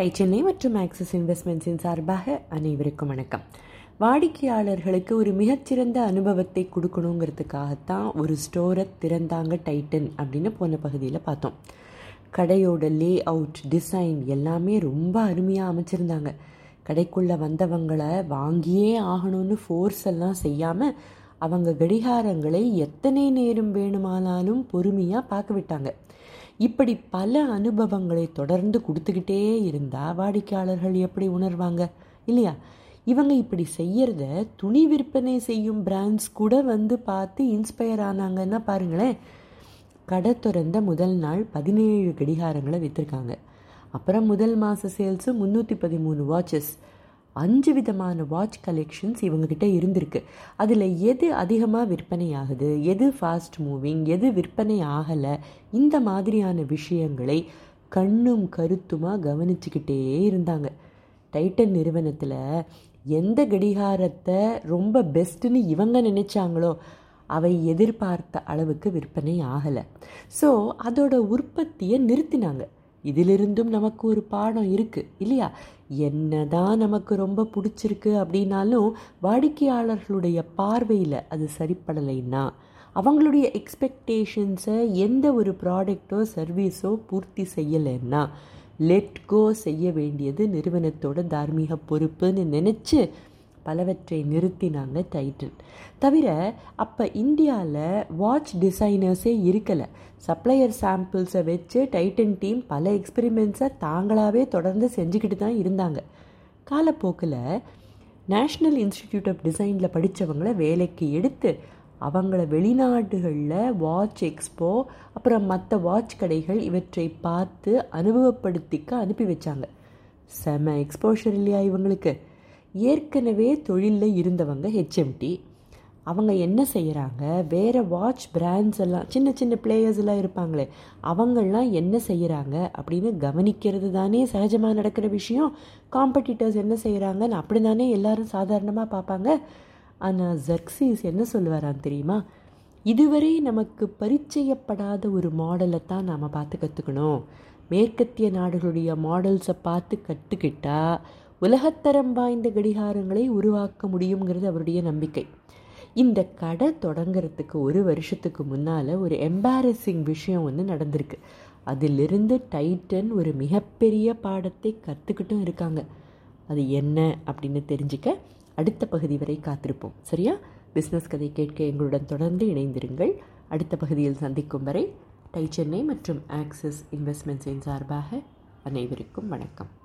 Tie Chennai மற்றும் axis இன்வெஸ்ட்மெண்ட்ஸின் சார்பாக அனைவருக்கும் வணக்கம். வாடிக்கையாளர்களுக்கு ஒரு மிகச்சிறந்த அனுபவத்தை கொடுக்கணுங்கிறதுக்காகத்தான் ஒரு ஸ்டோரை திறந்தாங்க டைட்டன் அப்படின்னு போன பகுதியில் பார்த்தோம். கடையோட லே அவுட் டிசைன் எல்லாமே ரொம்ப அருமையாக அமைச்சிருந்தாங்க. கடைக்குள்ளே வந்தவங்களை வாங்கியே ஆகணும்னு ஃபோர்ஸ் எல்லாம் செய்யாமல் அவங்க கடிகாரங்களை எத்தனை நேரம் வேணுமானாலும் பொறுமையாக பார்க்க விட்டாங்க. இப்படி பல அனுபவங்களை தொடர்ந்து கொடுத்துக்கிட்டே இருந்தால் வாடிக்கையாளர்கள் எப்படி உணர்வாங்க? இல்லையா? இவங்க இப்படி செய்யறத துணி விற்பனை செய்யும் பிராண்ட்ஸ் கூட வந்து பார்த்து இன்ஸ்பயர் ஆனாங்கன்னா பாருங்களேன். கடை திறந்த முதல் நாள் பதினேழு கடிகாரங்களை விற்றுருக்காங்க அப்புறம் முதல் மாத சேல்ஸு முந்நூற்றி பதிமூணு வாட்சஸ் அஞ்சு விதமான வாட்ச் கலெக்ஷன்ஸ் இவங்ககிட்ட இருந்திருக்கு. அதில் எது அதிகமாக விற்பனை ஆகுது எது ஃபாஸ்ட் மூவிங் எது விற்பனை ஆகலை இந்த மாதிரியான விஷயங்களை கண்ணும் கருத்துமாக கவனிச்சுக்கிட்டே இருந்தாங்க. டைட்டன் நிறுவனத்தில் எந்த கடிகாரத்தை ரொம்ப பெஸ்ட்டுன்னு இவங்க நினைச்சாங்களோ அவை எதிர்பார்த்த அளவுக்கு விற்பனை ஆகலை. ஸோ அதோட உற்பத்தியை நிறுத்தினாங்க. இதிலிருந்தும் நமக்கு ஒரு பாடம் இருக்குது இல்லையா? என்னதான் நமக்கு ரொம்ப பிடிச்சிருக்கு அப்படின்னாலும் வாடிக்கையாளர்களுடைய பார்வையில் அது சரிப்படலைன்னா அவங்களுடைய எக்ஸ்பெக்டேஷன்ஸை எந்த ஒரு ப்ராடக்டோ சர்வீஸோ பூர்த்தி செய்யலைன்னா லெட் கோ செய்ய வேண்டியது நிறுவனத்தோட தார்மீக பொறுப்புன்னு நினச்சி பலவற்றை நிறுத்தினாங்க டைட்டன் தவிர அப்போ இந்தியாவில் வாட்ச் டிசைனர்ஸே இருக்கலை. சப்ளையர் சாம்பிள்ஸை வச்சு டைட்டன் டீம் பல எக்ஸ்பெரிமெண்ட்ஸை தாங்களாகவே தொடர்ந்து செஞ்சுக்கிட்டு தான் இருந்தாங்க. காலப்போக்கில் நேஷ்னல் இன்ஸ்டிடியூட் ஆஃப் டிசைனில் படித்தவங்கள வேலைக்கு எடுத்து அவங்கள வெளிநாடுகளில் வாட்ச் எக்ஸ்போ அப்புறம் மற்ற வாட்ச் கடைகள் இவற்றை பார்த்து அனுபவப்படுத்திக்க அனுப்பி வச்சாங்க. செம எக்ஸ்போஷர் இல்லையா இவங்களுக்கு? ஏற்கனவே தொழிலில் இருந்தவங்க ஹெச்எம்டி அவங்க என்ன செய்கிறாங்க வேறு வாட்ச் பிராண்ட்ஸ் எல்லாம் சின்ன சின்ன பிளேயர்ஸ் எல்லாம் இருப்பாங்களே அவங்கெல்லாம் என்ன செய்கிறாங்க அப்படின்னு கவனிக்கிறது தானே சகஜமாக நடக்கிற விஷயம். காம்படிட்டர்ஸ் என்ன செய்கிறாங்கன்னு அப்படி தானே எல்லாரும் சாதாரணமாக பார்ப்பாங்க. ஆனால் ஜர்க்ஸீஸ் என்ன சொல்லுவாரான் தெரியுமா? இதுவரை நமக்கு பரிச்சயப்படாத ஒரு மாடலை தான் நாம் பார்த்து கற்றுக்கணும் மேற்கத்திய நாடுகளுடைய மாடல்ஸை பார்த்து கற்றுக்கிட்டால் உலகத்தரம் வாய்ந்த கடிகாரங்களை உருவாக்க முடியுங்கிறது அவருடைய நம்பிக்கை. இந்த கடை தொடங்கிறதுக்கு ஒரு வருஷத்துக்கு முன்னால் ஒரு எம்பாரசிங் விஷயம் வந்து நடந்திருக்கு. அதிலிருந்து டைட்டன் ஒரு மிகப்பெரிய பாடத்தை கற்றுக்கிட்டும் இருக்காங்க. அது என்ன அப்படின்னு தெரிஞ்சுக்க அடுத்த பகுதி வரை காத்திருப்போம். சரியா? பிஸ்னஸ் கதை கேட்க எங்களுடன் தொடர்ந்து இணைந்திருங்கள். அடுத்த பகுதியில் சந்திக்கும் வரை டை சென்னை மற்றும் ஆக்சிஸ் இன்வெஸ்ட்மெண்ட்ஸின் சார்பாக அனைவருக்கும் வணக்கம்.